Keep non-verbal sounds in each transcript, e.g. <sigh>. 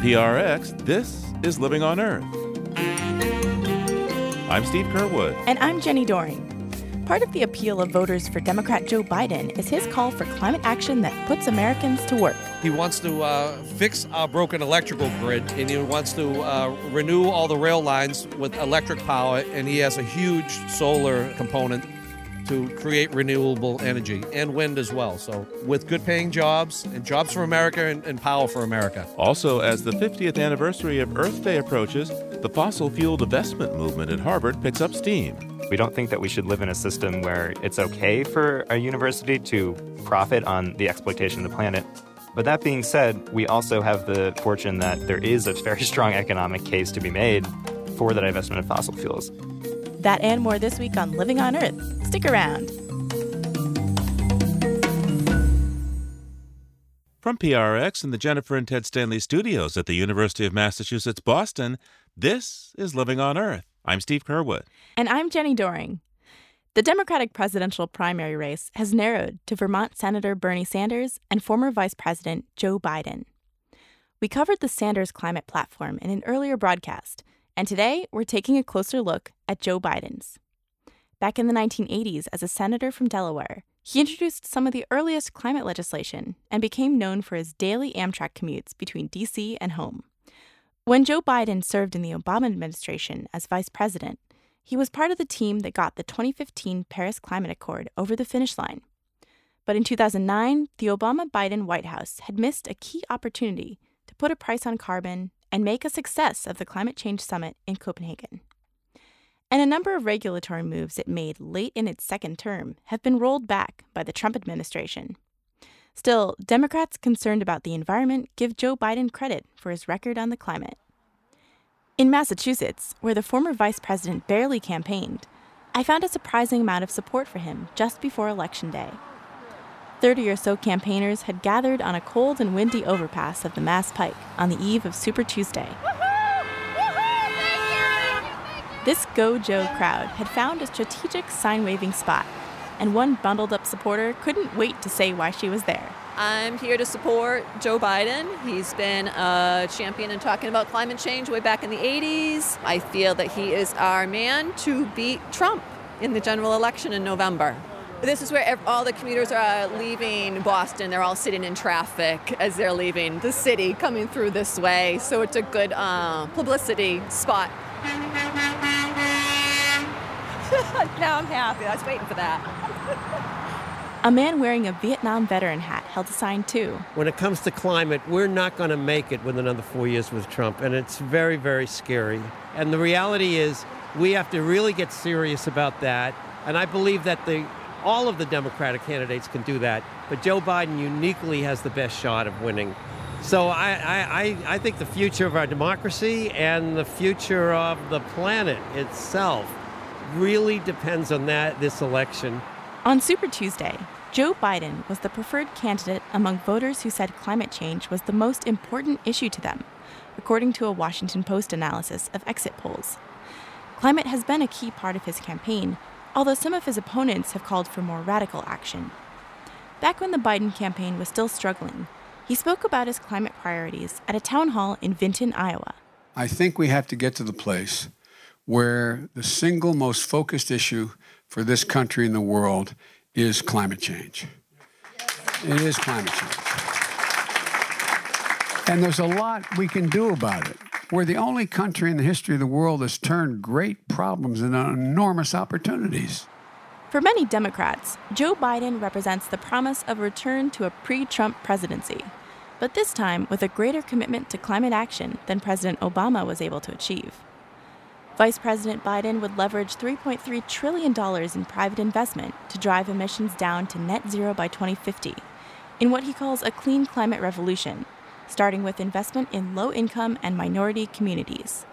PRX, this is Living on Earth. I'm Steve Curwood. And I'm Jenni Doering. Part of the appeal of voters for Democrat Joe Biden is his call for climate action that puts Americans to work. He wants to uh, fix our broken electrical grid, and he wants to uh, renew all the rail lines with electric power, and he has a huge solar component to create renewable energy and wind as well. So, with good paying jobs and jobs for America and, and power for America. Also, as the 50th anniversary of Earth Day approaches, the fossil fuel divestment movement at Harvard picks up steam. We don't think that we should live in a system where it's okay for a university to profit on the exploitation of the planet. But that being said, we also have the fortune that there is a very <laughs> strong economic case to be made for the divestment of fossil fuels. That and more this week on Living on Earth. Stick around. From PRX and the Jennifer and Ted Stanley studios at the University of Massachusetts Boston, this is Living on Earth. I'm Steve Curwood. And I'm Jenni Doering. The Democratic presidential primary race has narrowed to Vermont Senator Bernie Sanders and former Vice President Joe Biden. We covered the Sanders climate platform in an earlier broadcast, and today we're taking a closer look at Joe Biden's. Back in the 1980s, as a senator from Delaware, he introduced some of the earliest climate legislation and became known for his daily Amtrak commutes between D.C. and home. When Joe Biden served in the Obama administration as vice president, he was part of the team that got the 2015 Paris Climate Accord over the finish line. But in 2009, the Obama Biden White House had missed a key opportunity to put a price on carbon and make a success of the Climate Change Summit in Copenhagen. And a number of regulatory moves it made late in its second term have been rolled back by the Trump administration. Still, Democrats concerned about the environment give Joe Biden credit for his record on the climate. In Massachusetts, where the former vice president barely campaigned, I found a surprising amount of support for him just before Election Day. 30 or so campaigners had gathered on a cold and windy overpass of the Mass Pike on the eve of Super Tuesday. This Go Joe crowd had found a strategic sign waving spot, and one bundled up supporter couldn't wait to say why she was there. I'm here to support Joe Biden. He's been a champion in talking about climate change way back in the 80s. I feel that he is our man to beat Trump in the general election in November. This is where all the commuters are leaving Boston. They're all sitting in traffic as they're leaving the city, coming through this way. So it's a good uh, publicity spot. <laughs> now I'm happy. I was waiting for that. <laughs> A man wearing a Vietnam veteran hat held a sign too. When it comes to climate, we're not going to make it with another four years with Trump, and it's very, very scary. And the reality is, we have to really get serious about that. And I believe that the all of the Democratic candidates can do that, but Joe Biden uniquely has the best shot of winning. So I, I, I think the future of our democracy and the future of the planet itself really depends on that this election. On Super Tuesday, Joe Biden was the preferred candidate among voters who said climate change was the most important issue to them, according to a Washington Post analysis of exit polls. Climate has been a key part of his campaign, although some of his opponents have called for more radical action. Back when the Biden campaign was still struggling, he spoke about his climate priorities at a town hall in Vinton, Iowa. I think we have to get to the place where the single most focused issue for this country and the world is climate change. It is climate change. And there's a lot we can do about it. We're the only country in the history of the world that's turned great problems into enormous opportunities. For many Democrats, Joe Biden represents the promise of a return to a pre Trump presidency, but this time with a greater commitment to climate action than President Obama was able to achieve. Vice President Biden would leverage $3.3 trillion in private investment to drive emissions down to net zero by 2050 in what he calls a clean climate revolution starting with investment in low income and minority communities.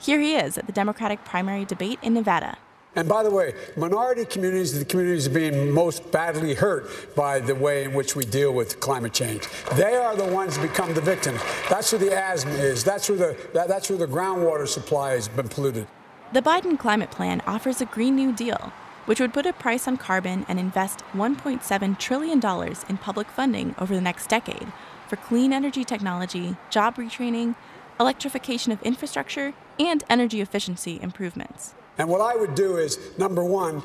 Here he is at the Democratic primary debate in Nevada. And by the way, minority communities are the communities are being most badly hurt by the way in which we deal with climate change. They are the ones that become the victims. That's where the asthma is. That's where the, that, that's where the groundwater supply has been polluted. The Biden climate plan offers a Green New Deal, which would put a price on carbon and invest $1.7 trillion in public funding over the next decade for clean energy technology, job retraining, electrification of infrastructure, and energy efficiency improvements. And what I would do is, number one,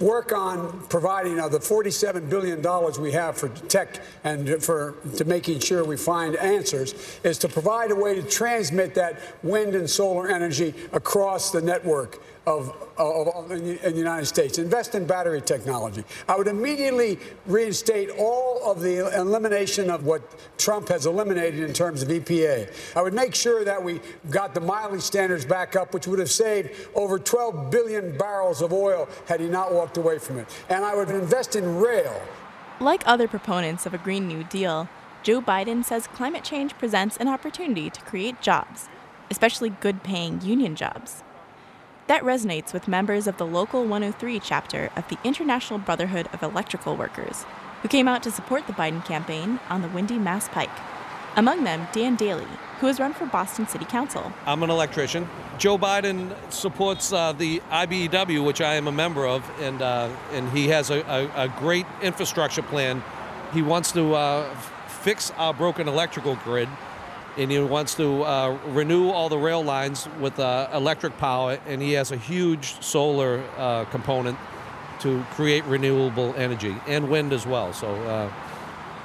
work on providing uh, the $47 billion we have for tech and for to making sure we find answers, is to provide a way to transmit that wind and solar energy across the network of, of, of in, the, in, the, United States. Invest in battery technology. I would immediately reinstate all of the elimination of what Trump has eliminated in terms of EPA. I would make sure that we got the mileage standards back up, which would have saved over 12 billion barrels of oil had he not walked away from it. And I would invest in rail. Like other proponents of a Green New Deal, Joe Biden says climate change presents an opportunity to create jobs, especially good paying union jobs. That resonates with members of the Local 103 chapter of the International Brotherhood of Electrical Workers, who came out to support the Biden campaign on the windy Mass Pike. Among them, Dan Daly, who has run for Boston City Council. I'm an electrician. Joe Biden supports uh, the IBEW, which I am a member of, and uh, and he has a, a, a, great infrastructure plan. He wants to uh, fix our broken electrical grid and he wants to uh, renew all the rail lines with uh, electric power, and he has a huge solar uh, component to create renewable energy and wind as well. So, uh,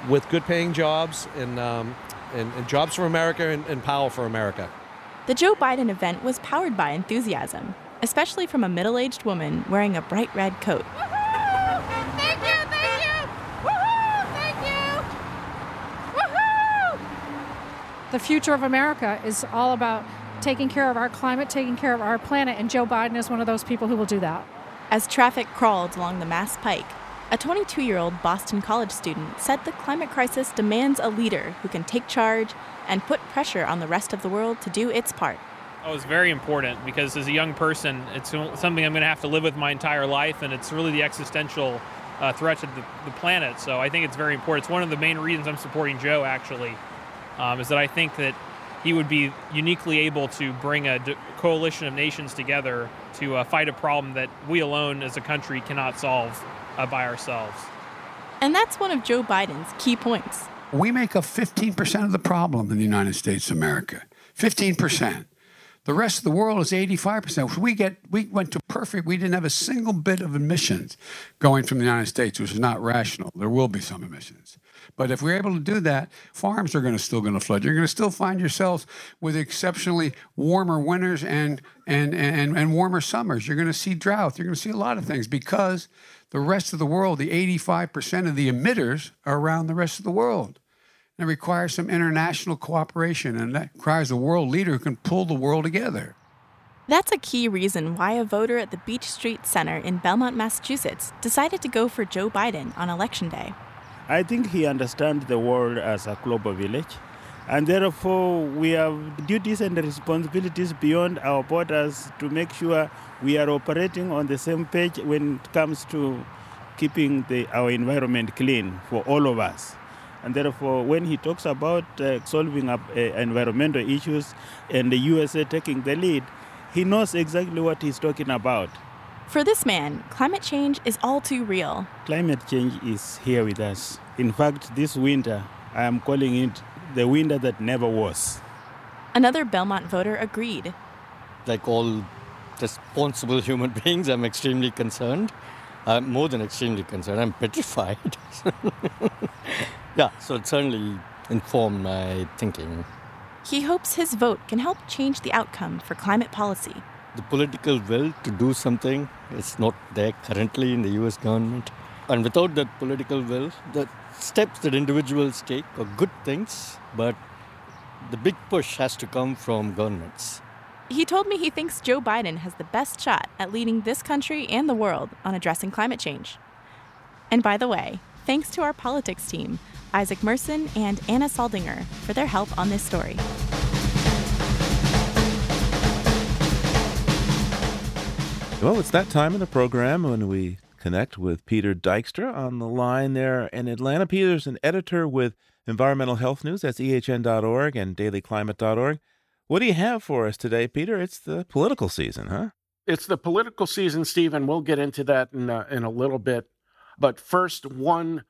with good paying jobs and, um, and, and, jobs for America and, and power for America. The Joe Biden event was powered by enthusiasm, especially from a middle aged woman wearing a bright red coat. The future of America is all about taking care of our climate, taking care of our planet, and Joe Biden is one of those people who will do that. As traffic crawled along the Mass Pike, a 22 year old Boston College student said the climate crisis demands a leader who can take charge and put pressure on the rest of the world to do its part. Oh, it's very important because as a young person, it's something I'm going to have to live with my entire life, and it's really the existential uh, threat to the, the planet. So I think it's very important. It's one of the main reasons I'm supporting Joe, actually um, is that I think that he would be uniquely able to bring a coalition of nations together to uh, fight a problem that we alone as a country cannot solve uh, by ourselves. And that's one of Joe Biden's key points. We make up 15% of the problem in the United States of America. 15%. The rest of the world is 85%. We get we went to perfect. We didn't have a single bit of emissions going from the United States, which is not rational. There will be some emissions. But if we're able to do that, farms are going to still going to flood. You're going to still find yourselves with exceptionally warmer winters and and and, and warmer summers. You're going to see drought. You're going to see a lot of things because the rest of the world, the 85% of the emitters are around the rest of the world. And it requires some international cooperation, and that requires a world leader who can pull the world together. That's a key reason why a voter at the Beech Street Center in Belmont, Massachusetts decided to go for Joe Biden on Election Day. I think he understands the world as a global village. And therefore, we have duties and responsibilities beyond our borders to make sure we are operating on the same page when it comes to keeping the, our environment clean for all of us. And therefore, when he talks about uh, solving up, uh, environmental issues and the USA taking the lead, he knows exactly what he's talking about. For this man, climate change is all too real. Climate change is here with us. In fact, this winter, I am calling it the winter that never was. Another Belmont voter agreed. Like all responsible human <laughs> beings, I'm extremely concerned. I'm more than extremely concerned. I'm petrified. <laughs> yeah, so it certainly informed my thinking. He hopes his vote can help change the outcome for climate policy the political will to do something is not there currently in the US government. And without that political will, the steps that individuals take are good things, but the big push has to come from governments. He told me he thinks Joe Biden has the best shot at leading this country and the world on addressing climate change. And by the way, thanks to our politics team, Isaac Merson and Anna Saldinger, for their help on this story. Well, it's that time in the program when we connect with Peter Dykstra on the line there in Atlanta. Peter's an editor with Environmental Health News. That's ehn.org and dailyclimate.org. What do you have for us today, Peter? It's the political season, huh? It's the political season, Stephen. We'll get into that in a, in a little bit. But first, one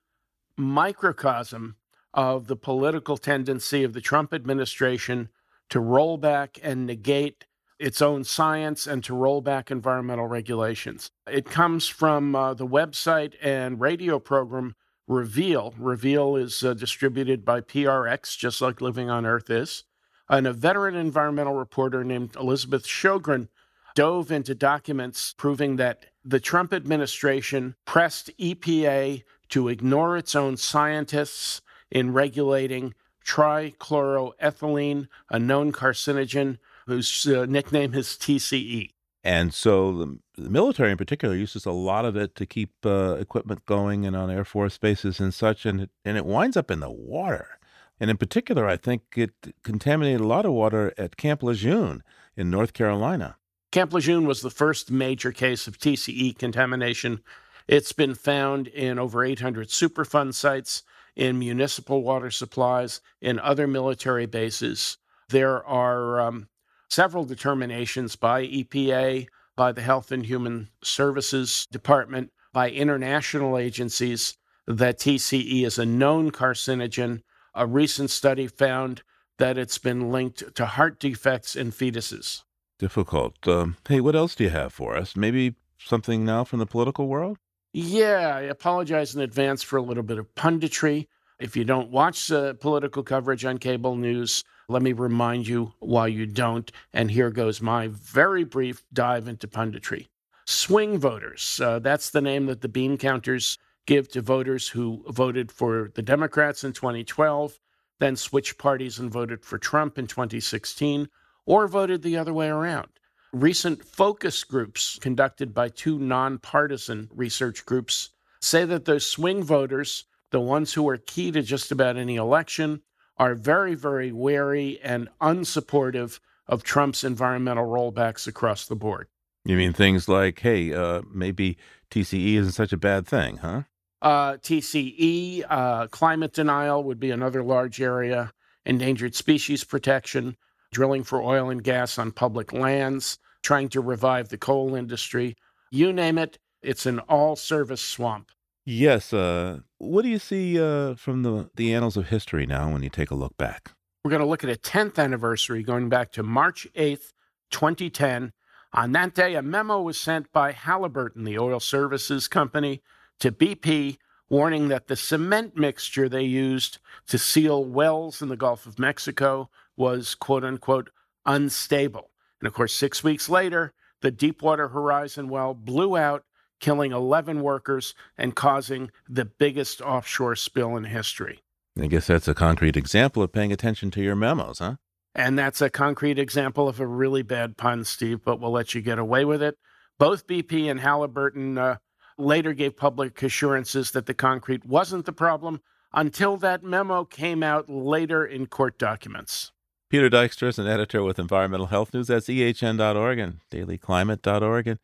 microcosm of the political tendency of the Trump administration to roll back and negate its own science and to roll back environmental regulations. It comes from uh, the website and radio program Reveal. Reveal is uh, distributed by PRX, just like Living on Earth is. And a veteran environmental reporter named Elizabeth Shogren dove into documents proving that the Trump administration pressed EPA to ignore its own scientists in regulating trichloroethylene, a known carcinogen whose uh, nickname is TCE. And so the, the, military in particular uses a lot of it to keep uh, equipment going and on Air Force bases and such, and it, and it winds up in the water. And in particular, I think it contaminated a lot of water at Camp Lejeune in North Carolina. Camp Lejeune was the first major case of TCE contamination. It's been found in over 800 Superfund sites, in municipal water supplies, in other military bases. There are um, several determinations by EPA, by the Health and Human Services Department, by international agencies that TCE is a known carcinogen. A recent study found that it's been linked to heart defects in fetuses. Difficult. Um, hey, what else do you have for us? Maybe something now from the political world? Yeah, I apologize in advance for a little bit of punditry. If you don't watch uh, political coverage on cable news, let me remind you why you don't. And here goes my very brief dive into punditry. Swing voters, uh, that's the name that the bean counters give to voters who voted for the Democrats in 2012, then switched parties and voted for Trump in 2016, or voted the other way around. Recent focus groups conducted by two nonpartisan research groups say that those swing voters, the ones who are key to just about any election, are very, very wary and unsupportive of Trump's environmental rollbacks across the board. You mean things like, hey, uh, maybe TCE isn't such a bad thing, huh? Uh, TCE, uh, climate denial would be another large area, endangered species protection, drilling for oil and gas on public lands, trying to revive the coal industry. You name it, it's an all service swamp. Yes. Uh, what do you see uh, from the, the annals of history now when you take a look back? We're going to look at a 10th anniversary going back to March 8th, 2010. On that day, a memo was sent by Halliburton, the oil services company, to BP warning that the cement mixture they used to seal wells in the Gulf of Mexico was quote unquote unstable. And of course, six weeks later, the Deepwater Horizon well blew out killing 11 workers and causing the biggest offshore spill in history. I guess that's a concrete example of paying attention to your memos, huh? And that's a concrete example of a really bad pun, Steve, but we'll let you get away with it. Both BP and Halliburton uh, later gave public assurances that the concrete wasn't the problem until that memo came out later in court documents. Peter Dykstra is an editor with Environmental Health News at ehn.org and dailyclimate.org, and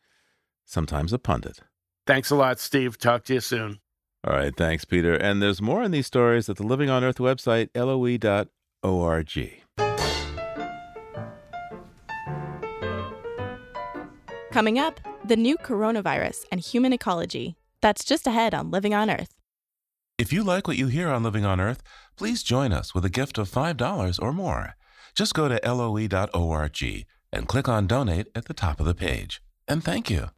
sometimes a pundit. Thanks a lot, Steve. Talk to you soon. All right. Thanks, Peter. And there's more in these stories at the Living on Earth website, loe.org. Coming up, the new coronavirus and human ecology. That's just ahead on Living on Earth. If you like what you hear on Living on Earth, please join us with a gift of $5 or more. Just go to loe.org and click on Donate at the top of the page. And thank you.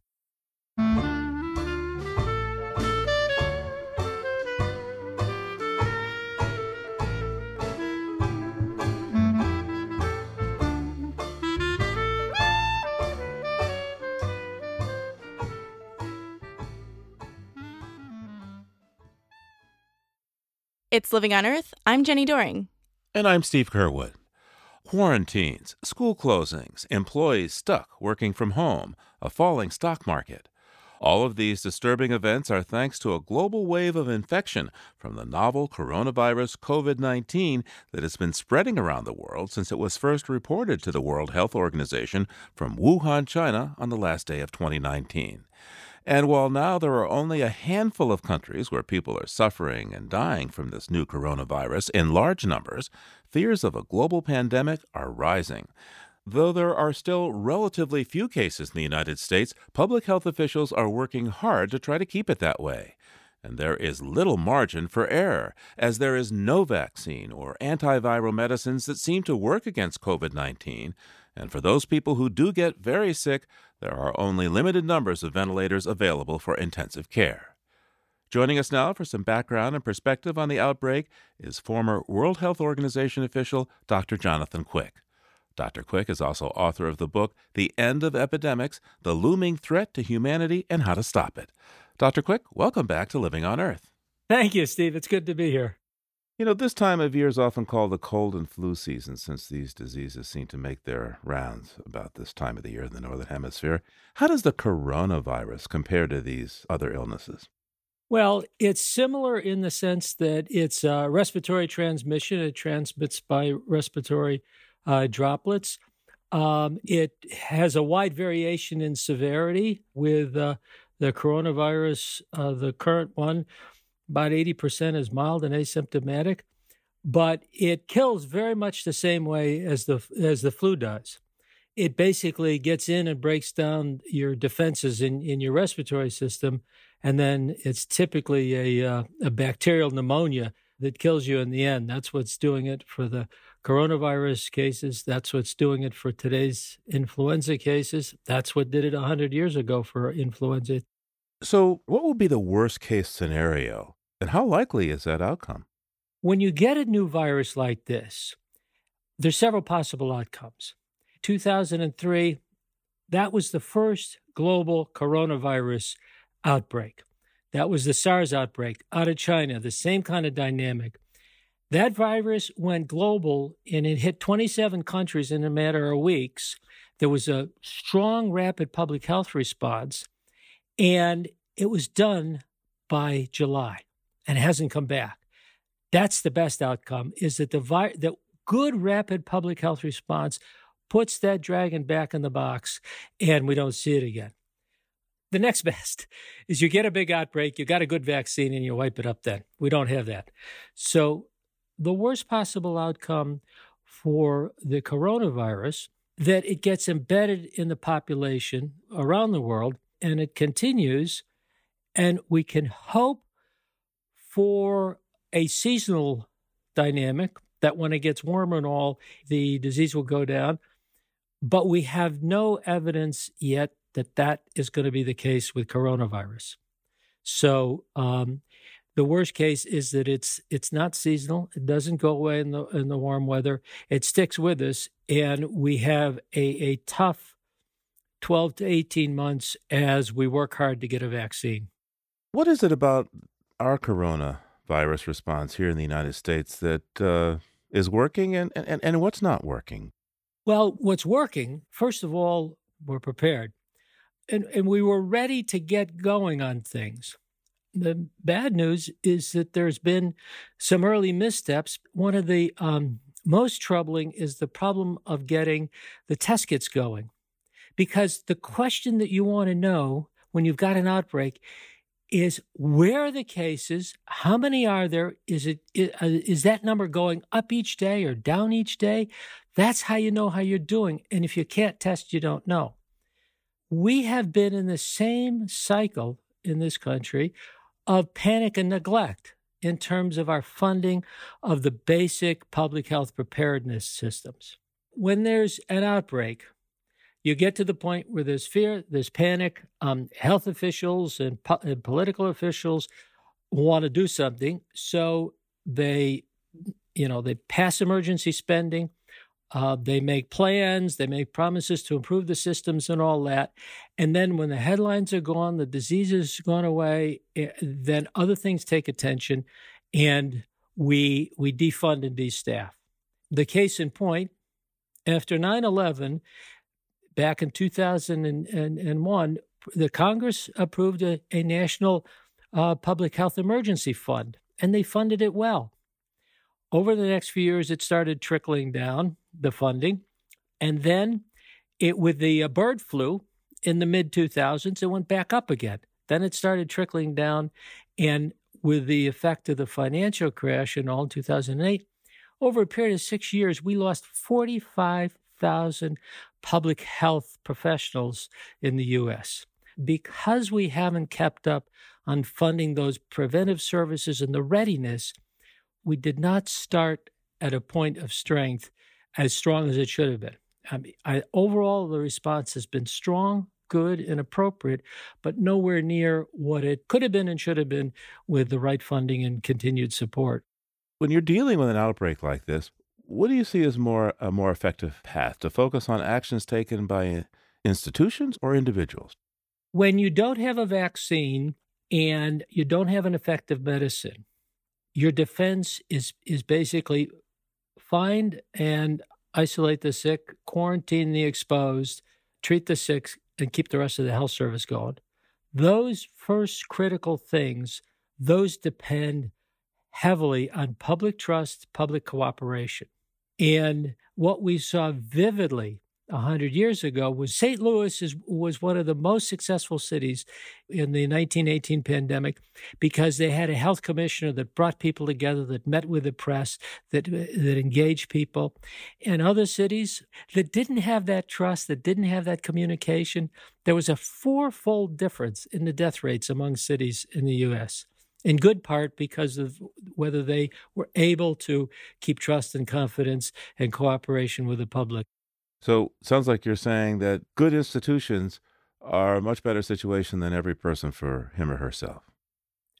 It's Living on Earth. I'm Jenni Doering. And I'm Steve Curwood. Quarantines, school closings, employees stuck working from home, a falling stock market. All of these disturbing events are thanks to a global wave of infection from the novel coronavirus COVID 19 that has been spreading around the world since it was first reported to the World Health Organization from Wuhan, China on the last day of 2019. And while now there are only a handful of countries where people are suffering and dying from this new coronavirus in large numbers, fears of a global pandemic are rising. Though there are still relatively few cases in the United States, public health officials are working hard to try to keep it that way. And there is little margin for error, as there is no vaccine or antiviral medicines that seem to work against COVID 19. And for those people who do get very sick, there are only limited numbers of ventilators available for intensive care. Joining us now for some background and perspective on the outbreak is former World Health Organization official Dr. Jonathan Quick. Dr. Quick is also author of the book The End of Epidemics The Looming Threat to Humanity and How to Stop It. Dr. Quick, welcome back to Living on Earth. Thank you, Steve. It's good to be here. You know, this time of year is often called the cold and flu season since these diseases seem to make their rounds about this time of the year in the Northern Hemisphere. How does the coronavirus compare to these other illnesses? Well, it's similar in the sense that it's a respiratory transmission. It transmits by respiratory uh, droplets. Um, it has a wide variation in severity with uh, the coronavirus, uh, the current one, about 80% is mild and asymptomatic, but it kills very much the same way as the as the flu does. It basically gets in and breaks down your defenses in, in your respiratory system, and then it's typically a, uh, a bacterial pneumonia that kills you in the end. That's what's doing it for the coronavirus cases. That's what's doing it for today's influenza cases. That's what did it 100 years ago for influenza. So, what will be the worst case scenario, and how likely is that outcome? When you get a new virus like this, there's several possible outcomes. 2003, that was the first global coronavirus outbreak. That was the SARS outbreak out of China, the same kind of dynamic. That virus went global and it hit 27 countries in a matter of weeks. There was a strong, rapid public health response, and it was done by July and hasn't come back. That's the best outcome is that the, vi- good, rapid public health response puts that dragon back in the box and we don't see it again. The next <laughs> best is you get a big outbreak, you got a good vaccine, and you wipe it up then. We don't have that. So, the worst possible outcome for the coronavirus that it gets embedded in the population around the world and it continues and we can hope for a seasonal dynamic that when it gets warmer and all the disease will go down but we have no evidence yet that that is going to be the case with coronavirus. So um, the worst case is that it's it's not seasonal. It doesn't go away in the in the warm weather. It sticks with us, and we have a a tough twelve to eighteen months as we work hard to get a vaccine. What is it about our coronavirus response here in the United States that uh, is working, and, and and what's not working? Well, what's working, first of all, we're prepared and, and we were ready to get going on things. The bad news is that there's been some early missteps. One of the um, most troubling is the problem of getting the test kits going. Because the question that you want to know when you've got an outbreak is where are the cases? How many are there? Is it uh, is that number going up each day or down each day? That's how you know how you're doing. And if you can't test, you don't know we have been in the same cycle in this country of panic and neglect in terms of our funding of the basic public health preparedness systems. When there's an outbreak, you get to the point where there's fear, there's panic. Um, health officials and, po- and political officials want to do something, so they, you know, they pass emergency spending. Uh, they make plans, they make promises to improve the systems and all that. And then when the headlines are gone, the disease has gone away, eh, then other things take attention and we, we defund and destaff. The case in point, after 9 11, back in 2001, the Congress approved a, a national uh, public health emergency fund, and they funded it well. Over the next few years, it started trickling down the funding. And then it with the uh, bird flu in the mid 2000s, it went back up again. Then it started trickling down. And with the effect of the financial crash in all 2008, over a period of six years, we lost 45,000 public health professionals in the U.S. because we haven't kept up on funding those preventive services and the readiness, we did not start at a point of strength as strong as it should have been. I mean, I, overall, the response has been strong, good, and appropriate, but nowhere near what it could have been and should have been with the right funding and continued support. When you're dealing with an outbreak like this, what do you see as more a more effective path to focus on actions taken by institutions or individuals? When you don't have a vaccine and you don't have an effective medicine, your defense is is basically find and isolate the sick, quarantine the exposed, treat the sick, and keep the rest of the health service going. Those first critical things, those depend heavily on public trust, public cooperation. And what we saw vividly 100 years ago was St. Louis is, was one of the most successful cities in the 1918 pandemic because they had a health commissioner that brought people together, that met with the press, that, that engaged people. And other cities that didn't have that trust, that didn't have that communication, there was a fourfold difference in the death rates among cities in the U.S in good part because of whether they were able to keep trust and confidence and cooperation with the public. So, sounds like you're saying that good institutions are a much better situation than every person for him or herself.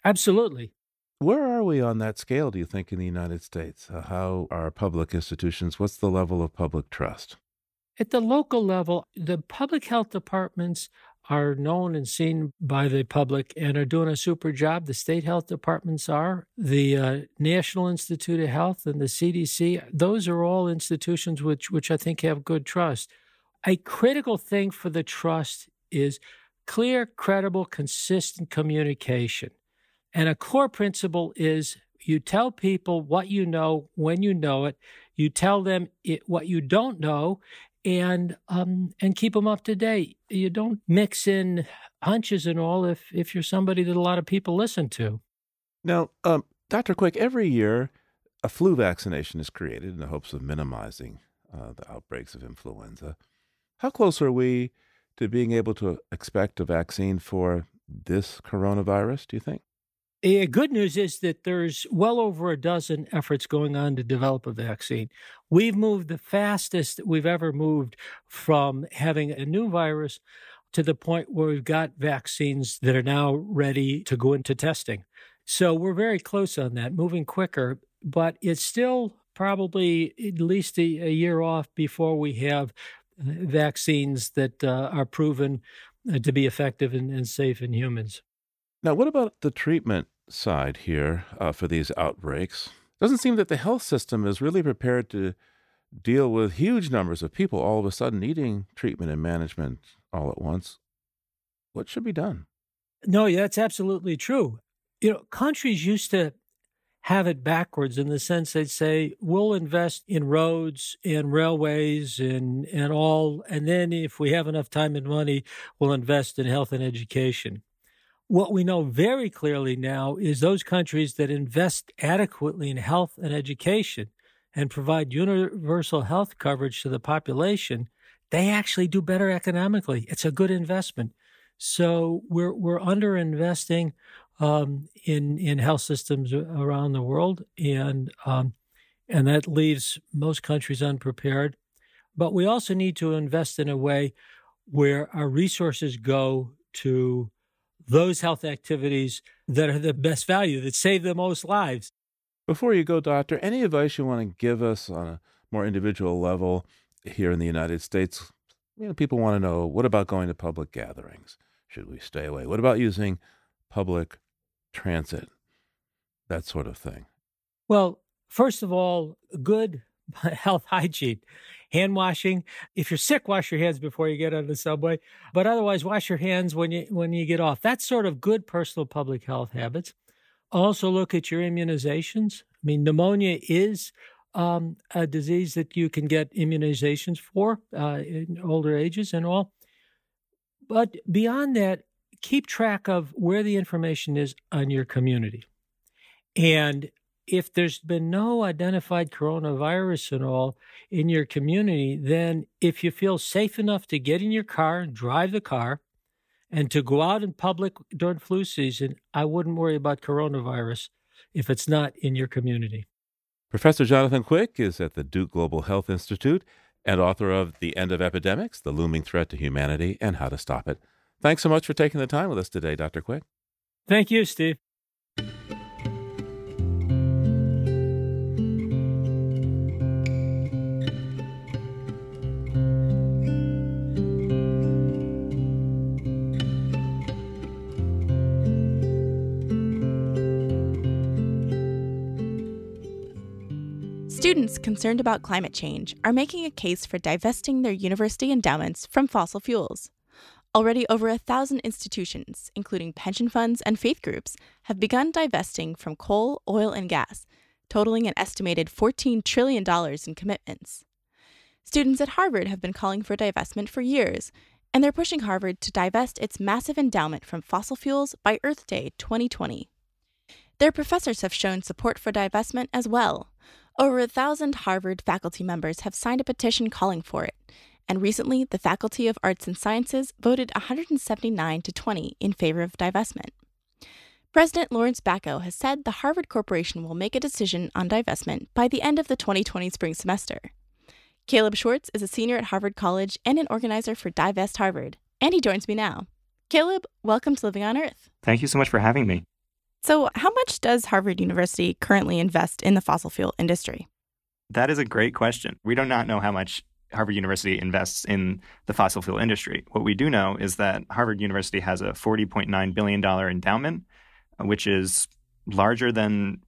Absolutely. Where are we on that scale, do you think, in the United States? Uh, how are public institutions? What's the level of public trust? At the local level, the public health departments are known and seen by the public and are doing a super job. The state health departments are, the uh, National Institute of Health and the CDC, those are all institutions which, which I think have good trust. A critical thing for the trust is clear, credible, consistent communication. And a core principle is you tell people what you know when you know it. You tell them it, what you don't know, and um, and keep them up to date. You don't mix in hunches and all if if you're somebody that a lot of people listen to. Now, um, Dr. Quick, every year a flu vaccination is created in the hopes of minimizing uh, the outbreaks of influenza. How close are we to being able to expect a vaccine for this coronavirus? Do you think? The good news is that there's well over a dozen efforts going on to develop a vaccine. We've moved the fastest we've ever moved from having a new virus to the point where we've got vaccines that are now ready to go into testing. So we're very close on that, moving quicker, but it's still probably at least a, a year off before we have uh, vaccines that uh, are proven uh, to be effective and, and safe in humans. Now, what about the treatment side here uh, for these outbreaks? Doesn't seem that the health system is really prepared to deal with huge numbers of people all of a sudden needing treatment and management all at once. What should be done? No, that's absolutely true. You know, countries used to have it backwards in the sense they'd say, we'll invest in roads and railways and, and all, and then if we have enough time and money, we'll invest in health and education. What we know very clearly now is those countries that invest adequately in health and education and provide universal health coverage to the population, they actually do better economically. It's a good investment. So we're we're under investing um, in in health systems around the world, and um, and that leaves most countries unprepared. But we also need to invest in a way where our resources go to those health activities that are the best value, that save the most lives. Before you go, Doctor, any advice you want to give us on a more individual level here in the United States? You know, people want to know what about going to public gatherings? Should we stay away? What about using public transit? That sort of thing. Well, first of all, good <laughs> health hygiene hand washing. If you're sick, wash your hands before you get on the subway. But otherwise, wash your hands when you when you get off. That's sort of good personal public health habits. Also, look at your immunizations. I mean, pneumonia is um, a disease that you can get immunizations for uh, in older ages and all. But beyond that, keep track of where the information is on your community. And if there's been no identified coronavirus at all in your community, then if you feel safe enough to get in your car and drive the car And to go out in public during flu season, I wouldn't worry about coronavirus if it's not in your community. Professor Jonathan Quick is at the Duke Global Health Institute and author of The End of Epidemics, The Looming Threat to Humanity, and How to Stop It. Thanks so much for taking the time with us today, Dr. Quick. Thank you, Steve. Concerned about climate change are making a case for divesting their university endowments from fossil fuels. Already over a thousand institutions, including pension funds and faith groups, have begun divesting from coal, oil, and gas, totaling an estimated $14 trillion in commitments. Students at Harvard have been calling for divestment for years, and they're pushing Harvard to divest its massive endowment from fossil fuels by Earth Day 2020. Their professors have shown support for divestment as well. Over a thousand Harvard faculty members have signed a petition calling for it, and recently the Faculty of Arts and Sciences voted 179 to 20 in favor of divestment. President Lawrence Bacow has said the Harvard Corporation will make a decision on divestment by the end of the 2020 spring semester. Caleb Schwartz is a senior at Harvard College and an organizer for Divest Harvard, and he joins me now. Caleb, welcome to Living on Earth. Thank you so much for having me. So, how much does Harvard University currently invest in the fossil fuel industry? That is a great question. We do not know how much Harvard University invests in the fossil fuel industry. What we do know is that Harvard University has a $40.9 billion endowment, uh, which is larger than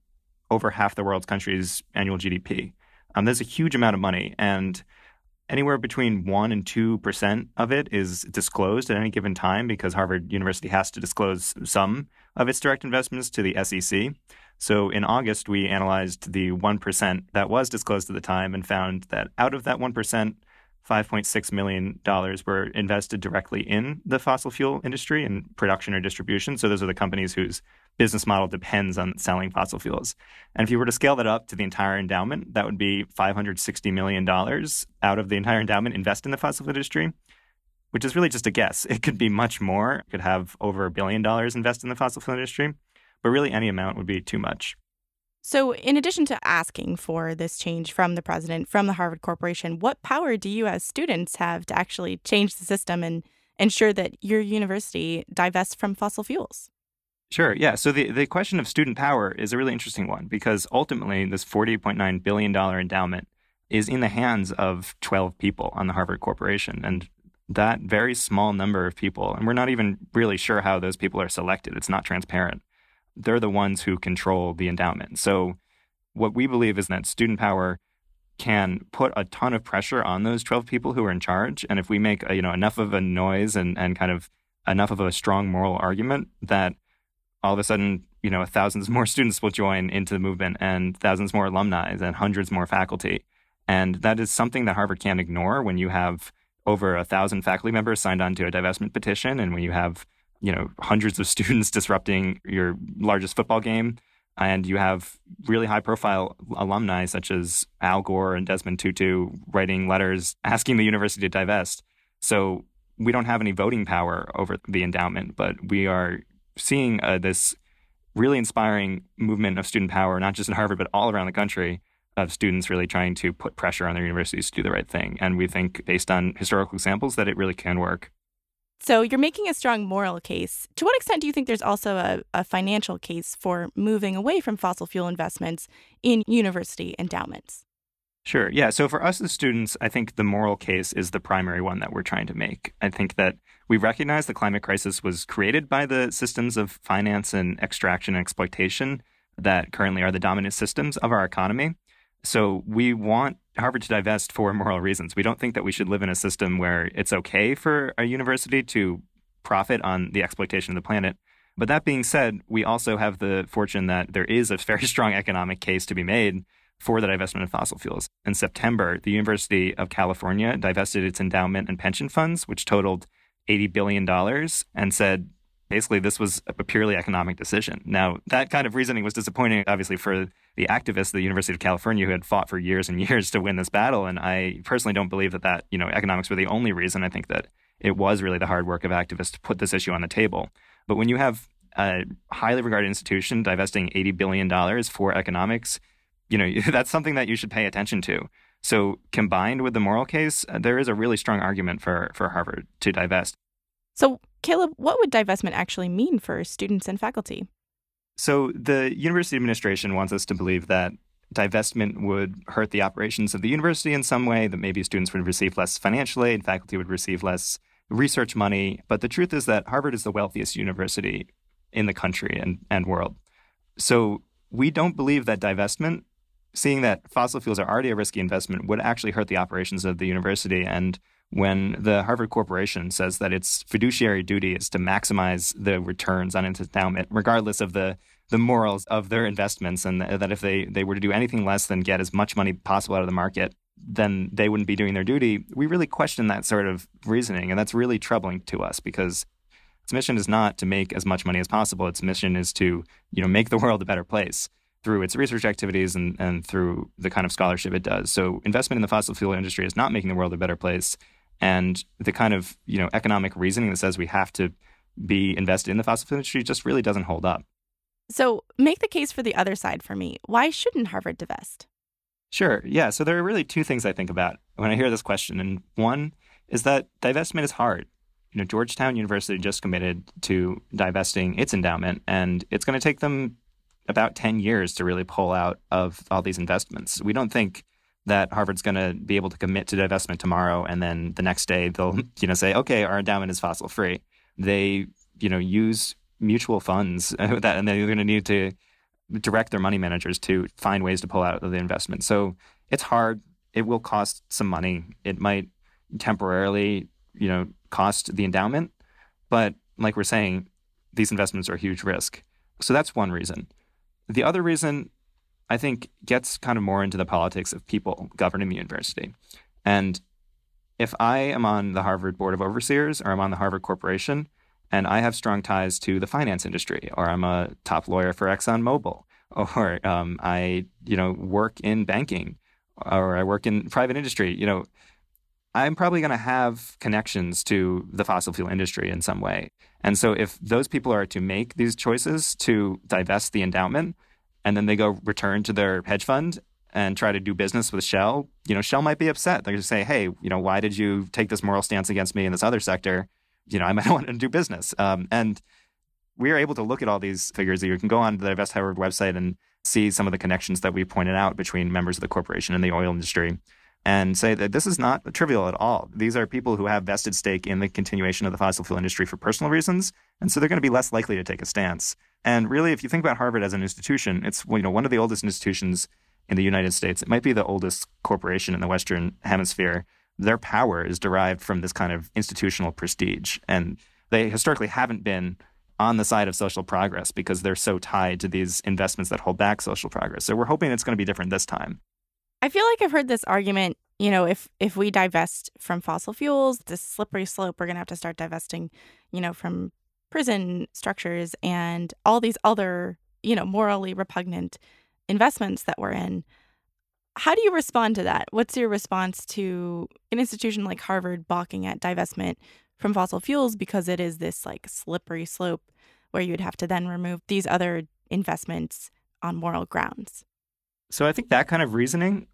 over half the world's countries' annual GDP. Um, that's a huge amount of money. And anywhere between 1 and 2% of it is disclosed at any given time because Harvard University has to disclose some of its direct investments to the SEC. So in August, we analyzed the 1% that was disclosed at the time and found that out of that 1%, $5.6 million were invested directly in the fossil fuel industry in production or distribution. So those are the companies whose business model depends on selling fossil fuels. And if you were to scale that up to the entire endowment, that would be $560 million out of the entire endowment invest in the fossil fuel industry, which is really just a guess. It could be much more. It could have over a billion dollars invested in the fossil fuel industry, but really any amount would be too much. So, in addition to asking for this change from the president, from the Harvard Corporation, what power do you as students have to actually change the system and ensure that your university divests from fossil fuels? Sure. Yeah. So the, the question of student power is a really interesting one because ultimately, this $40.9 billion endowment is in the hands of 12 people on the Harvard Corporation. And that very small number of people, and we're not even really sure how those people are selected, it's not transparent they're the ones who control the endowment. So what we believe is that student power can put a ton of pressure on those 12 people who are in charge. And if we make a, you know enough of a noise and, and kind of enough of a strong moral argument that all of a sudden, you know, thousands more <laughs> students will join into the movement and thousands more alumni and hundreds more faculty. And that is something that Harvard can't ignore when you have over a thousand faculty members signed on to a divestment petition and when you have you know hundreds of <laughs> students disrupting your largest football game and you have really high profile alumni such as Al Gore and Desmond Tutu writing letters asking the university to divest. So we don't have any voting power over the endowment, but we are seeing uh, this really inspiring movement of student power, not just in Harvard, but all around the country, of students really trying to put pressure on their universities to do the right thing. And we think, based on historical examples, that it really can work. So you're making a strong moral case. To what extent do you think there's also a, a financial case for moving away from fossil fuel investments in university endowments? Sure. Yeah. So for us as students, I think the moral case is the primary one that we're trying to make. I think that we recognize the climate crisis was created by the systems of finance and extraction and exploitation that currently are the dominant systems of our economy. So we want Harvard to divest for moral reasons. We don't think that we should live in a system where it's okay for a university to profit on the exploitation of the planet. But that being said, we also have the fortune that there is a very <laughs> strong economic case to be made for the divestment of fossil fuels. In September, the University of California divested its endowment and pension funds, which totaled $80 billion, and said basically this was a purely economic decision. Now, that kind of reasoning was disappointing, obviously, for the activists at the University of California who had fought for years and <laughs> years to win this battle. And I personally don't believe that that, you know, economics were the only reason. I think that it was really the hard work of activists to put this issue on the table. But when you have a highly regarded institution divesting $80 billion for economics, you know, <laughs> that's something that you should pay attention to. So combined with the moral case, uh, there is a really strong argument for, for Harvard to divest. So, Caleb, what would divestment actually mean for students and faculty? So the university administration wants us to believe that divestment would hurt the operations of the university in some way, that maybe students would receive less financial aid, faculty would receive less research money. But the truth is that Harvard is the wealthiest university in the country and, and world. So we don't believe that divestment, seeing that fossil fuels are already a risky investment, would actually hurt the operations of the university. And when the Harvard Corporation says that its fiduciary duty is to maximize the returns on its endowment, regardless of the the morals of their investments, and that if they, they were to do anything less than get as much money possible out of the market, then they wouldn't be doing their duty. We really question that sort of reasoning, and that's really troubling to us because its mission is not to make as much money as possible. Its mission is to you know make the world a better place through its research activities and, and through the kind of scholarship it does. So investment in the fossil fuel industry is not making the world a better place. And the kind of you know economic reasoning that says we have to be invested in the fossil fuel industry just really doesn't hold up. So, make the case for the other side for me. Why shouldn't Harvard divest? Sure. Yeah. So, there are really two things I think about when I hear this question. And one is that divestment is hard. You know, Georgetown University just committed to divesting its endowment, and it's going to take them about 10 years to really pull out of all these investments. We don't think that Harvard's going to be able to commit to divestment tomorrow and then the next day they'll, <laughs> you know, say, "Okay, our endowment is fossil free." They, you know, use mutual funds <laughs> that, and they're going to need to direct their money managers to find ways to pull out of the investment. So it's hard. It will cost some money. It might temporarily, you know, cost the endowment, but like we're saying, these investments are a huge risk. So that's one reason. The other reason I think gets kind of more into the politics of people governing the university. And if I am on the Harvard Board of Overseers or I'm on the Harvard Corporation, and I have strong ties to the finance industry, or I'm a top lawyer for ExxonMobil, <laughs> or um, I, you know, work in banking, or I work in private industry. You know, I'm probably going to have connections to the fossil fuel industry in some way. And so, if those people are to make these choices to divest the endowment, and then they go return to their hedge fund and try to do business with Shell, you know, Shell might be upset. They're going to say, "Hey, you know, why did you take this moral stance against me in this other sector?" you know, I might <laughs> want to do business. Um, and we are able to look at all these figures. You can go on the Divest Harvard website and see some of the connections that we pointed out between members of the corporation and the oil industry and say that this is not trivial at all. These are people who have vested stake in the continuation of the fossil fuel industry for personal reasons, and so they're going to be less likely to take a stance. And really, if you think about Harvard as an institution, it's you know one of the oldest institutions in the United States. It might be the oldest corporation in the Western Hemisphere their power is derived from this kind of institutional prestige. And they historically haven't been on the side of social progress because they're so tied to these investments that hold back social progress. So we're hoping it's going to be different this time. I feel like I've heard this argument, you know, if if we divest from fossil fuels, this slippery slope, we're going to have to start divesting, you know, from prison structures and all these other, you know, morally repugnant investments that we're in. How do you respond to that? What's your response to an institution like Harvard balking at divestment from fossil fuels because it is this like slippery slope where you'd have to then remove these other investments on moral grounds? So I think that kind of reasoning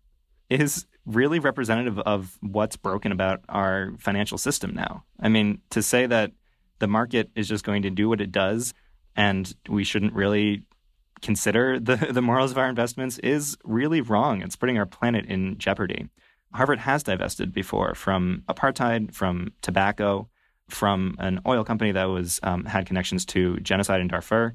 is really representative of what's broken about our financial system now. I mean, to say that the market is just going to do what it does and we shouldn't really consider the, <laughs> the morals of our investments is really wrong. It's putting our planet in jeopardy. Harvard has divested before from apartheid, from tobacco, from an oil company that was um, had connections to genocide in Darfur.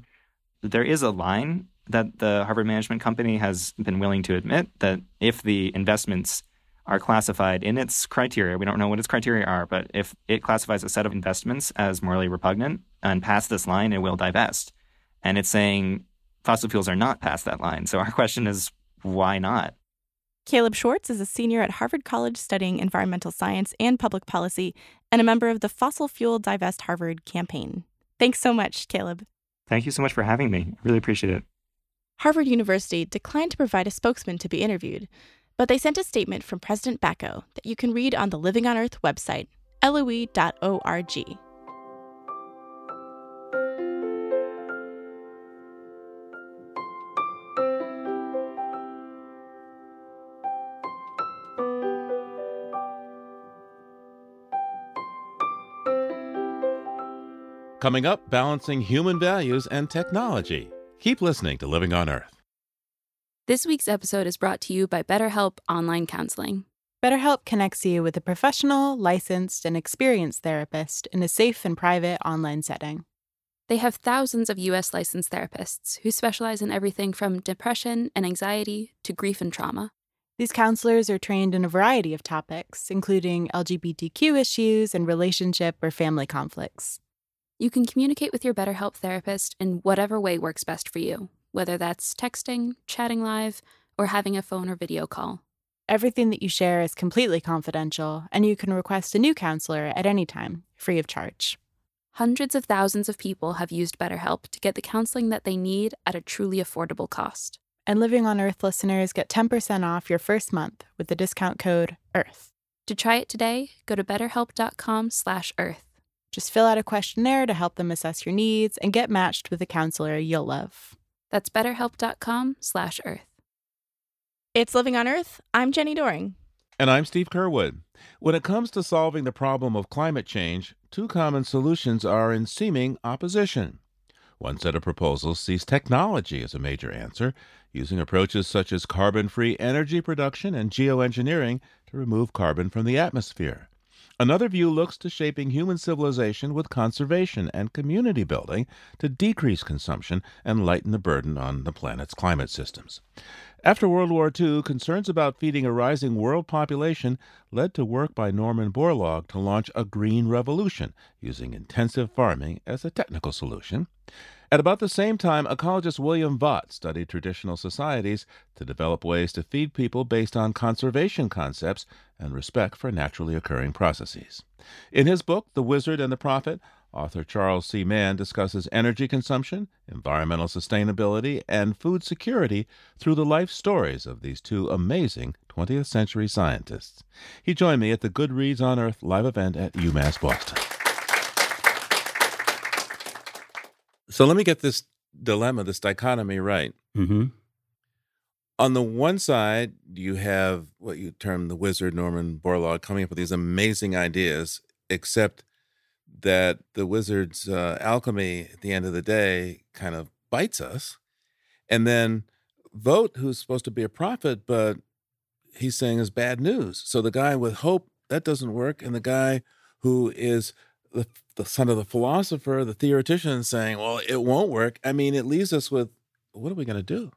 There is a line that the Harvard Management Company has been willing to admit that if the investments are classified in its criteria, we don't know what its criteria are, but if it classifies a set of investments as morally repugnant and past this line, it will divest. And it's saying fossil fuels are not past that line. So our question is why not? Caleb Schwartz is a senior at Harvard College studying environmental science and public policy and a member of the Fossil Fuel Divest Harvard campaign. Thanks so much, Caleb. Thank you so much for having me. I really appreciate it. Harvard University declined to provide a spokesman to be interviewed, but they sent a statement from President Bacow that you can read on the Living on Earth website loe.org. Coming up, balancing human values and technology. Keep listening to Living on Earth. This week's episode is brought to you by BetterHelp Online Counseling. BetterHelp connects you with a professional, licensed, and experienced therapist in a safe and private online setting. They have thousands of U.S. licensed therapists who specialize in everything from depression and anxiety to grief and trauma. These counselors are trained in a variety of topics, including LGBTQ issues and relationship or family conflicts. You can communicate with your BetterHelp therapist in whatever way works best for you, whether that's texting, chatting live, or having a phone or video call. Everything that you share is completely confidential, and you can request a new counselor at any time, free of charge. Hundreds of thousands of people have used BetterHelp to get the counseling that they need at a truly affordable cost. And Living on Earth listeners get 10% off your first month with the discount code EARTH. To try it today, go to betterhelp.com/earth. Just fill out a questionnaire to help them assess your needs and get matched with a counselor you'll love. That's betterhelp.com slash earth. It's Living on Earth. I'm Jenni Doering. And I'm Steve Curwood. When it comes to solving the problem of climate change, two common solutions are in seeming opposition. One set of proposals sees technology as a major answer, using approaches such as carbon free energy production and geoengineering to remove carbon from the atmosphere. Another view looks to shaping human civilization with conservation and community building to decrease consumption and lighten the burden on the planet's climate systems. After World War II, concerns about feeding a rising world population led to work by Norman Borlaug to launch a green revolution using intensive farming as a technical solution. At about the same time, ecologist William Vogt studied traditional societies to develop ways to feed people based on conservation concepts and respect for naturally occurring processes. In his book, The Wizard and the Prophet, author Charles C. Mann discusses energy consumption, environmental sustainability, and food security through the life stories of these two amazing 20th century scientists. He joined me at the Good Reads on Earth live event at UMass Boston. So let me get this dilemma, this dichotomy right. Mm-hmm. On the one side, you have what you term the wizard Norman Borlaug coming up with these amazing ideas, except that the wizard's uh, alchemy at the end of the day kind of bites us. And then Vogt, who's supposed to be a prophet, but he's saying is bad news. So the guy with hope, that doesn't work. And the guy who is the, the son of the philosopher, the theoretician, saying, well, it won't work. I mean, it leaves us with what are we going to do?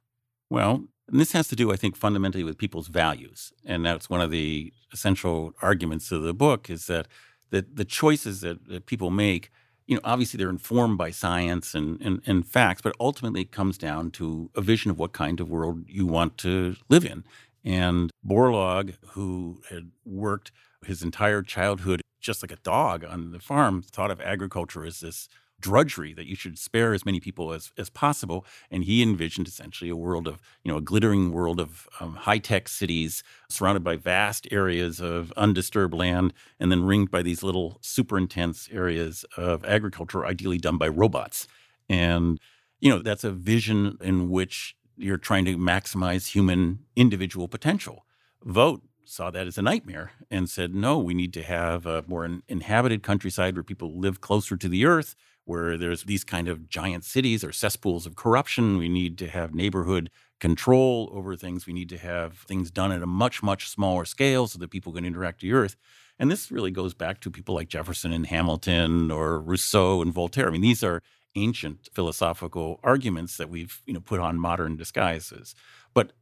Well, and this has to do, I think, fundamentally with people's values. And that's one of the essential arguments of the book is that the, the choices that, that people make, you know, obviously they're informed by science and, and, and facts, but ultimately it comes down to a vision of what kind of world you want to live in. And Borlaug, who had worked his entire childhood just like a dog on the farm, thought of agriculture as this drudgery that you should spare as many people as, as possible. And he envisioned essentially a world of, you know, a glittering world of um, high tech cities surrounded by vast areas of undisturbed land and then ringed by these little super intense areas of agriculture, ideally done by robots. And, you know, that's a vision in which you're trying to maximize human individual potential. Vogt saw that as a nightmare and said, no, we need to have a more inhabited countryside where people live closer to the earth, where there's these kind of giant cities or cesspools of corruption. We need to have neighborhood control over things. We need to have things done at a much, much smaller scale so that people can interact with the earth. And this really goes back to people like Jefferson and Hamilton or Rousseau and Voltaire. I mean, these are ancient philosophical arguments that we've you know put on modern disguises. But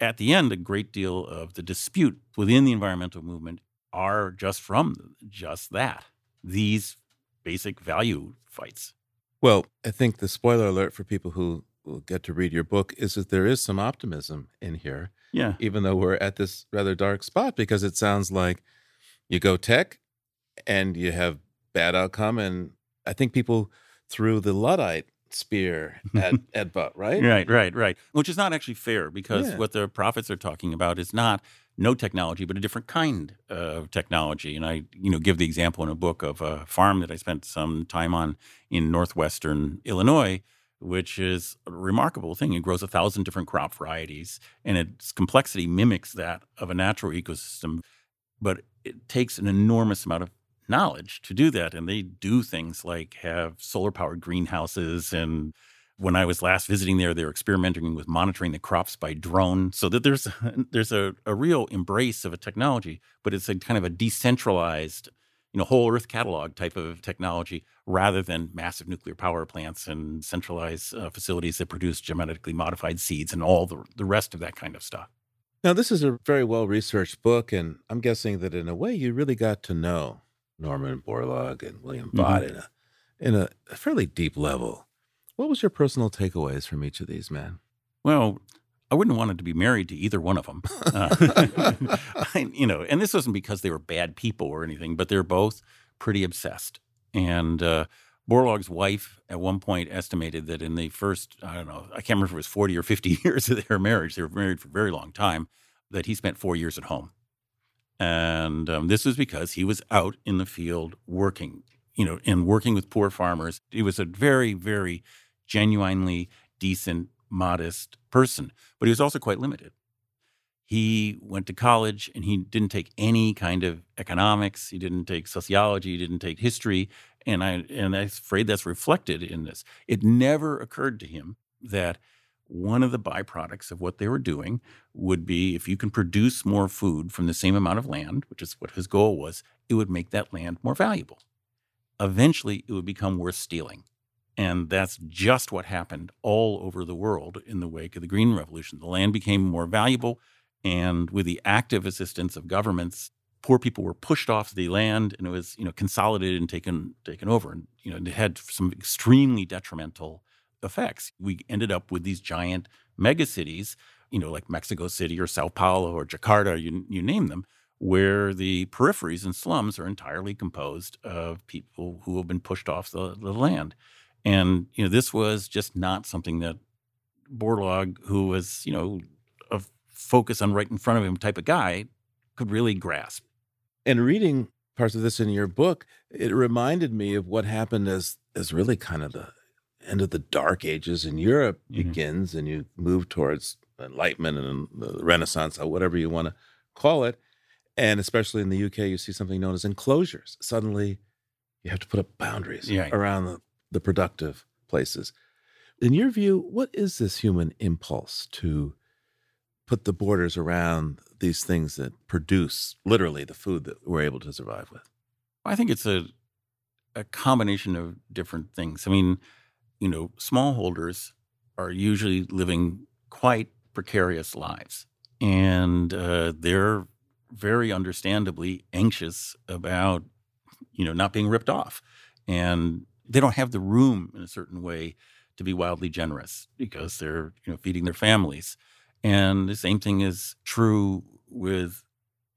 at the end, a great deal of the dispute within the environmental movement are just from just that these basic value fights. Well, I think the spoiler alert for people who will get to read your book is that there is some optimism in here. Yeah. Even though we're at this rather dark spot, because it sounds like you go tech and you have bad outcome. And I think people through the Luddite spear at <laughs> at Butt, right? Right, right, right. Which is not actually fair because Yeah. what the prophets are talking about is not no technology, but a different kind of technology. And I, you know, give the example in a book of a farm that I spent some time on in northwestern Illinois, which is a remarkable thing. It grows a thousand different crop varieties, and its complexity mimics that of a natural ecosystem, but it takes an enormous amount of knowledge to do that. And they do things like have solar powered greenhouses and when I was last visiting there, they were experimenting with monitoring the crops by drone. So that there's <laughs> there's a, a real embrace of a technology, but it's a kind of a decentralized, you know, whole Earth catalog type of technology rather than massive nuclear power plants and centralized uh, facilities that produce genetically modified seeds and all the the rest of that kind of stuff. Now, this is a very well researched book, and I'm guessing that in a way you really got to know Norman Borlaug and William Vogt mm-hmm. in, a, in a fairly deep level. What was your personal takeaways from each of these men? Well, I wouldn't wanted to be married to either one of them. <laughs> Uh, <laughs> I, you know, and this wasn't because they were bad people or anything, but they're both pretty obsessed. And uh, Borlaug's wife at one point estimated that in the first, I don't know, I can't remember if it was 40 or 50 <laughs> years of their marriage, they were married for a very long time, that he spent four years at home. And um, this was because he was out in the field working, you know, and working with poor farmers. He was a very, very genuinely decent, modest person, but he was also quite limited. He went to college and he didn't take any kind of economics. He didn't take sociology. He didn't take history. And I and I'm afraid that's reflected in this. It never occurred to him that one of the byproducts of what they were doing would be if you can produce more food from the same amount of land, which is what his goal was, it would make that land more valuable. Eventually, it would become worth stealing. And that's just what happened all over the world in the wake of the Green Revolution. The land became more valuable, and with the active assistance of governments, poor people were pushed off the land, and it was you know consolidated and taken taken over. And you know it had some extremely detrimental effects. We ended up with these giant megacities, you know, like Mexico City or Sao Paulo or Jakarta, you you name them, where the peripheries and slums are entirely composed of people who have been pushed off the, the land. And you know, this was just not something that Borlaug, who was you know a focus on right in front of him type of guy, could really grasp. And reading parts of this in your book, it reminded me of what happened as as really kind of the end of the dark ages in Europe mm-hmm. begins, and you move towards enlightenment and the Renaissance, or whatever you want to call it. And especially in the UK, you see something known as enclosures. Suddenly, you have to put up boundaries yeah. around the, the productive places. In your view, what is this human impulse to put the borders around these things that produce literally the food that we're able to survive with? I think it's a a combination of different things. I mean, you know, smallholders are usually living quite precarious lives, and uh, they're very understandably anxious about you know not being ripped off, and they don't have the room in a certain way to be wildly generous because they're you know feeding their families. And the same thing is true with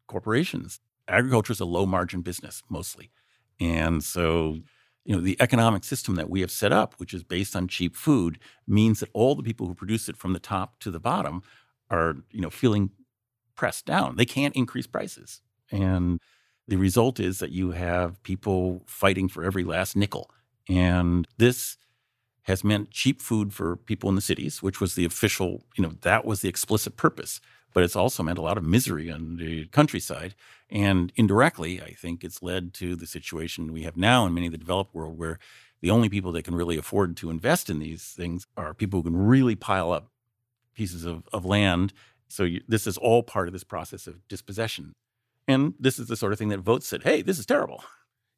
corporations. Agriculture is a low margin business mostly. And so, you know, the economic system that we have set up, which is based on cheap food, means that all the people who produce it from the top to the bottom are, you know, feeling pressed down. They can't increase prices. And the result is that you have people fighting for every last nickel. And this has meant cheap food for people in the cities, which was the official, you know, that was the explicit purpose. But it's also meant a lot of misery on the countryside. And indirectly, I think it's led to the situation we have now in many of the developed world where the only people that can really afford to invest in these things are people who can really pile up pieces of, of land. So you, this is all part of this process of dispossession. And this is the sort of thing that Vogt said, hey, this is terrible.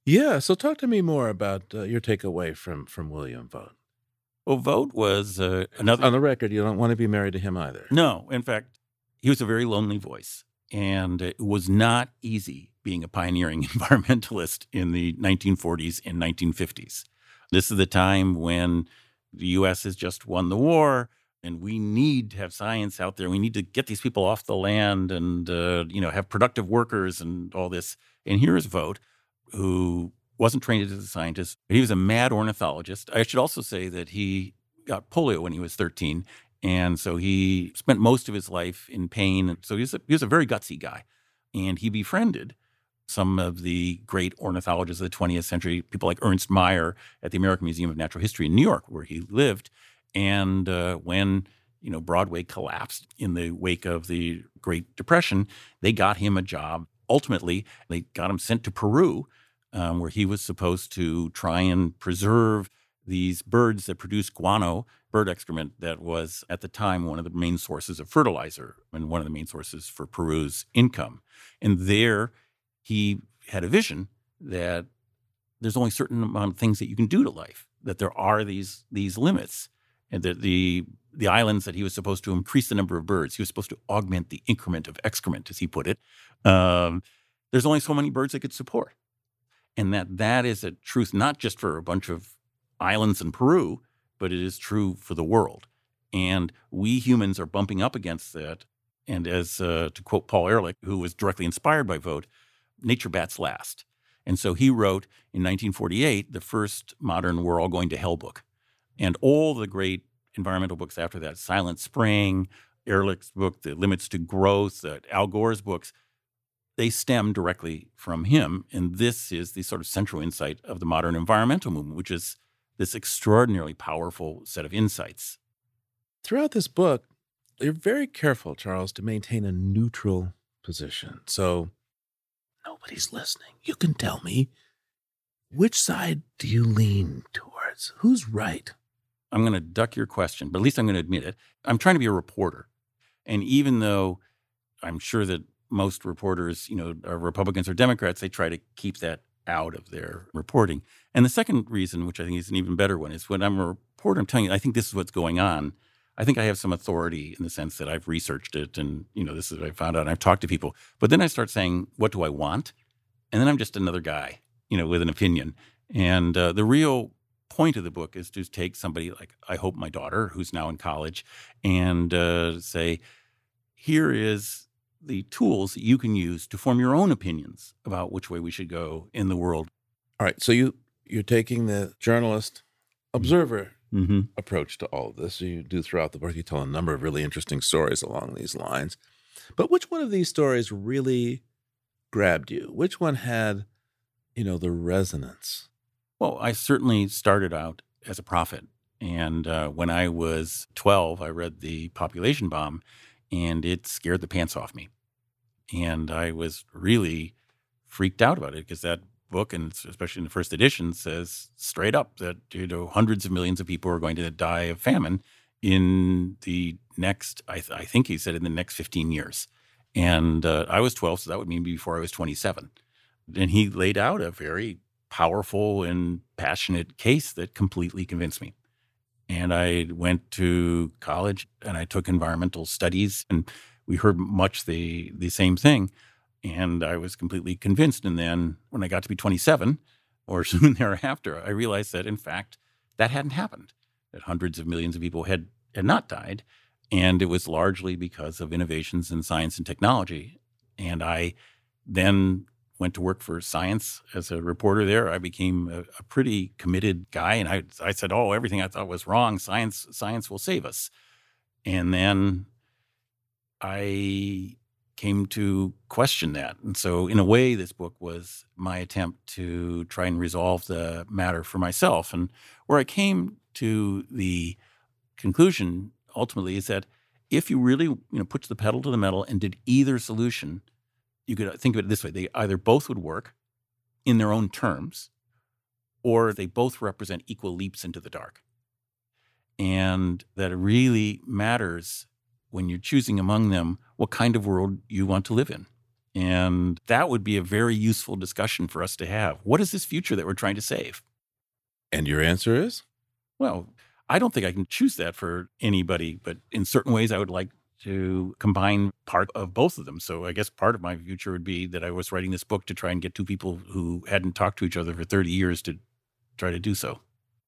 Yeah. So talk to me more about uh, your takeaway from from William Vogt. Well, Vogt was uh, another. On the record, you don't want to be married to him either. No. In fact, he was a very lonely voice, and it was not easy being a pioneering <laughs> environmentalist in the 1940s and 1950s. This is the time when the U.S. has just won the war and we need to have science out there. We need to get these people off the land and uh, you know have productive workers and all this. And here's Vogt, who wasn't trained as a scientist. He was a mad ornithologist. I should also say that he got polio when he was 13 And so he spent most of his life in pain. So he was a, he was a very gutsy guy. And he befriended some of the great ornithologists of the 20th century, people like Ernst Mayr at the American Museum of Natural History in New York, where he lived. And uh, when you know Broadway collapsed in the wake of the Great Depression, they got him a job. Ultimately, they got him sent to Peru, um, where he was supposed to try and preserve these birds that produce guano, bird excrement that was at the time one of the main sources of fertilizer and one of the main sources for Peru's income. And there he had a vision that there's only a certain amount of things that you can do to life, that there are these these limits, and that the the islands that he was supposed to increase the number of birds, he was supposed to augment the increment of excrement, as he put it. Um, there's only so many birds they could support, and that that is a truth not just for a bunch of islands in Peru, but it is true for the world. And we humans are bumping up against that. And as uh, to quote Paul Ehrlich, who was directly inspired by Vogt, nature bats last. And so he wrote in 1948 the first modern We're All Going to Hell book. And all the great environmental books after that, Silent Spring, Ehrlich's book, The Limits to Growth, uh, Al Gore's books, they stem directly from him. And this is the sort of central insight of the modern environmental movement, which is this extraordinarily powerful set of insights. Throughout this book, you're very careful, Charles, to maintain a neutral position. So nobody's listening. You can tell me which side do you lean towards? Who's right? I'm going to duck your question, but at least I'm going to admit it. I'm trying to be a reporter. And even though I'm sure that most reporters, you know, are Republicans or Democrats, they try to keep that out of their reporting. And the second reason, which I think is an even better one, is when I'm a reporter, I'm telling you, I think this is what's going on. I think I have some authority in the sense that I've researched it and, you know, this is what I found out and I've talked to people. But then I start saying, what do I want? And then I'm just another guy, you know, with an opinion. And uh, the real point of the book is to take somebody like, I hope my daughter, who's now in college, and uh, say, here is the tools that you can use to form your own opinions about which way we should go in the world. All right. So you you're taking the journalist observer mm-hmm. approach to all of this. You do throughout the book. You tell a number of really interesting stories along these lines. But which one of these stories really grabbed you? Which one had, you know, the resonance? Well, I certainly started out as a prophet. And uh, when I was 12, I read The Population Bomb, and it scared the pants off me. And I was really freaked out about it because that book, and especially in the first edition, says straight up that you know hundreds of millions of people are going to die of famine in the next. I, th- I think he said in the next 15 years. And uh, I was 12, so that would mean before I was 27. And he laid out a very powerful and passionate case that completely convinced me. And I went to college and I took environmental studies, and we heard much the the same thing. And I was completely convinced. And then when I got to be 27, or <laughs> soon thereafter, I realized that in fact that hadn't happened. That hundreds of millions of people had had not died, and it was largely because of innovations in science and technology. And I then went to work for science as a reporter there. I became a, a, pretty committed guy, and I, I said, "Oh, everything I thought was wrong. Science, science will save us." And then I came to question that, and so in a way, this book was my attempt to try and resolve the matter for myself. And where I came to the conclusion ultimately is that if you really you know put the pedal to the metal and did either solution you could think of it this way. They either both would work in their own terms or they both represent equal leaps into the dark. And that it really matters when you're choosing among them what kind of world you want to live in and that would be a very useful discussion for us to have what is this future that we're trying to save and your answer is well i don't think i can choose that for anybody but in certain ways i would like to combine part of both of them. So I guess part of my future would be that I was writing this book to try and get two people who hadn't talked to each other for 30 years to try to do so.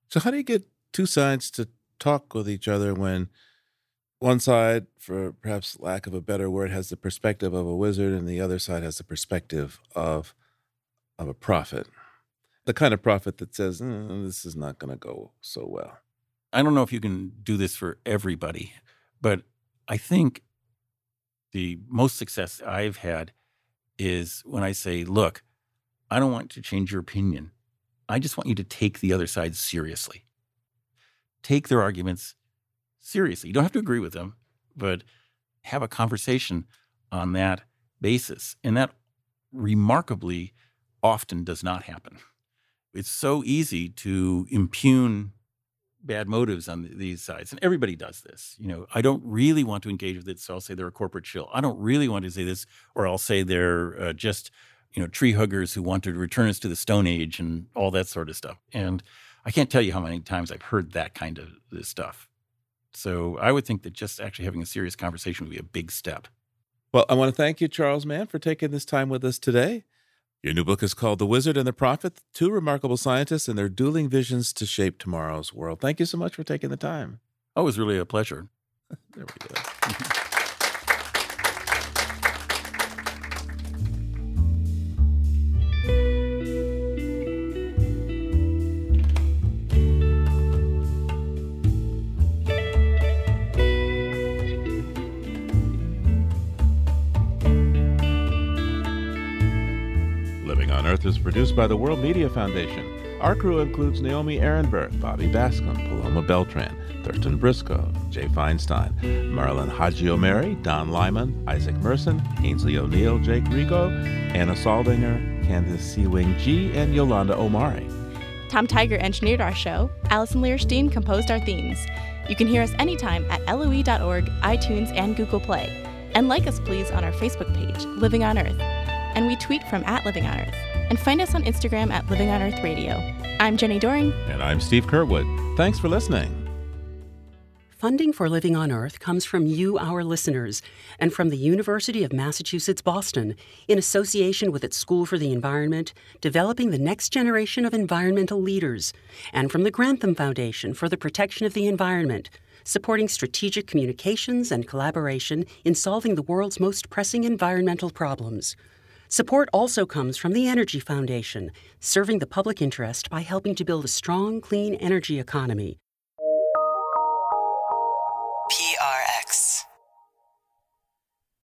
So how do you get two sides to talk with each other when one side, for perhaps lack of a better word, has the perspective of a wizard and the other side has the perspective of of a prophet? The kind of prophet that says, mm, this is not going to go so well. I don't know if you can do this for everybody But I think the most success I've had is when I say, look, I don't want to change your opinion. I just want you to take the other side seriously. Take their arguments seriously. You don't have to agree with them, but have a conversation on that basis. And that remarkably often does not happen. It's so easy to impugn bad motives on these sides, and everybody does this. You know, I don't really want to engage with it, so I'll say they're a corporate shill. I don't really want to say this, or I'll say they're uh, just you know tree huggers who want to return us to the Stone Age and all that sort of stuff. And I can't tell you how many times I've heard that kind of this stuff. So I would think that just actually having a serious conversation would be a big step. Well, I want to thank you, Charles Mann, for taking this time with us today. Your new book is called The Wizard and the Prophet Two Remarkable Scientists and Their Dueling Visions to Shape Tomorrow's World. Thank you so much for taking the time. Oh, it was really a pleasure. <laughs> there we go. <laughs> produced by the World Media Foundation. Our crew includes Naomi Arenberg, Bobby Bascomb, Paloma Beltran, Thurston Briscoe, Jay Feinstein, Marilyn Hagiomeri, Don Lyman, Isaac Merson, Aynsley O'Neill, Jake Rego, Anna Saldinger, Candace Seawing G, and Yolanda Omari. Tom Tiger engineered our show. Alison Lirish Dean composed our themes. You can hear us anytime at loe.org, iTunes, and Google Play. And like us, please, on our Facebook page, Living on Earth. And we tweet from at Living on Earth and find us on Instagram at Living on Earth Radio. I'm Jenni Doering. And I'm Steve Curwood. Thanks for listening. Funding for Living on Earth comes from you, our listeners, and from the University of Massachusetts Boston, in association with its School for the Environment, developing the next generation of environmental leaders, and from the Grantham Foundation for the Protection of the Environment, supporting strategic communications and collaboration in solving the world's most pressing environmental problems. Support also comes from the Energy Foundation, serving the public interest by helping to build a strong, clean energy economy.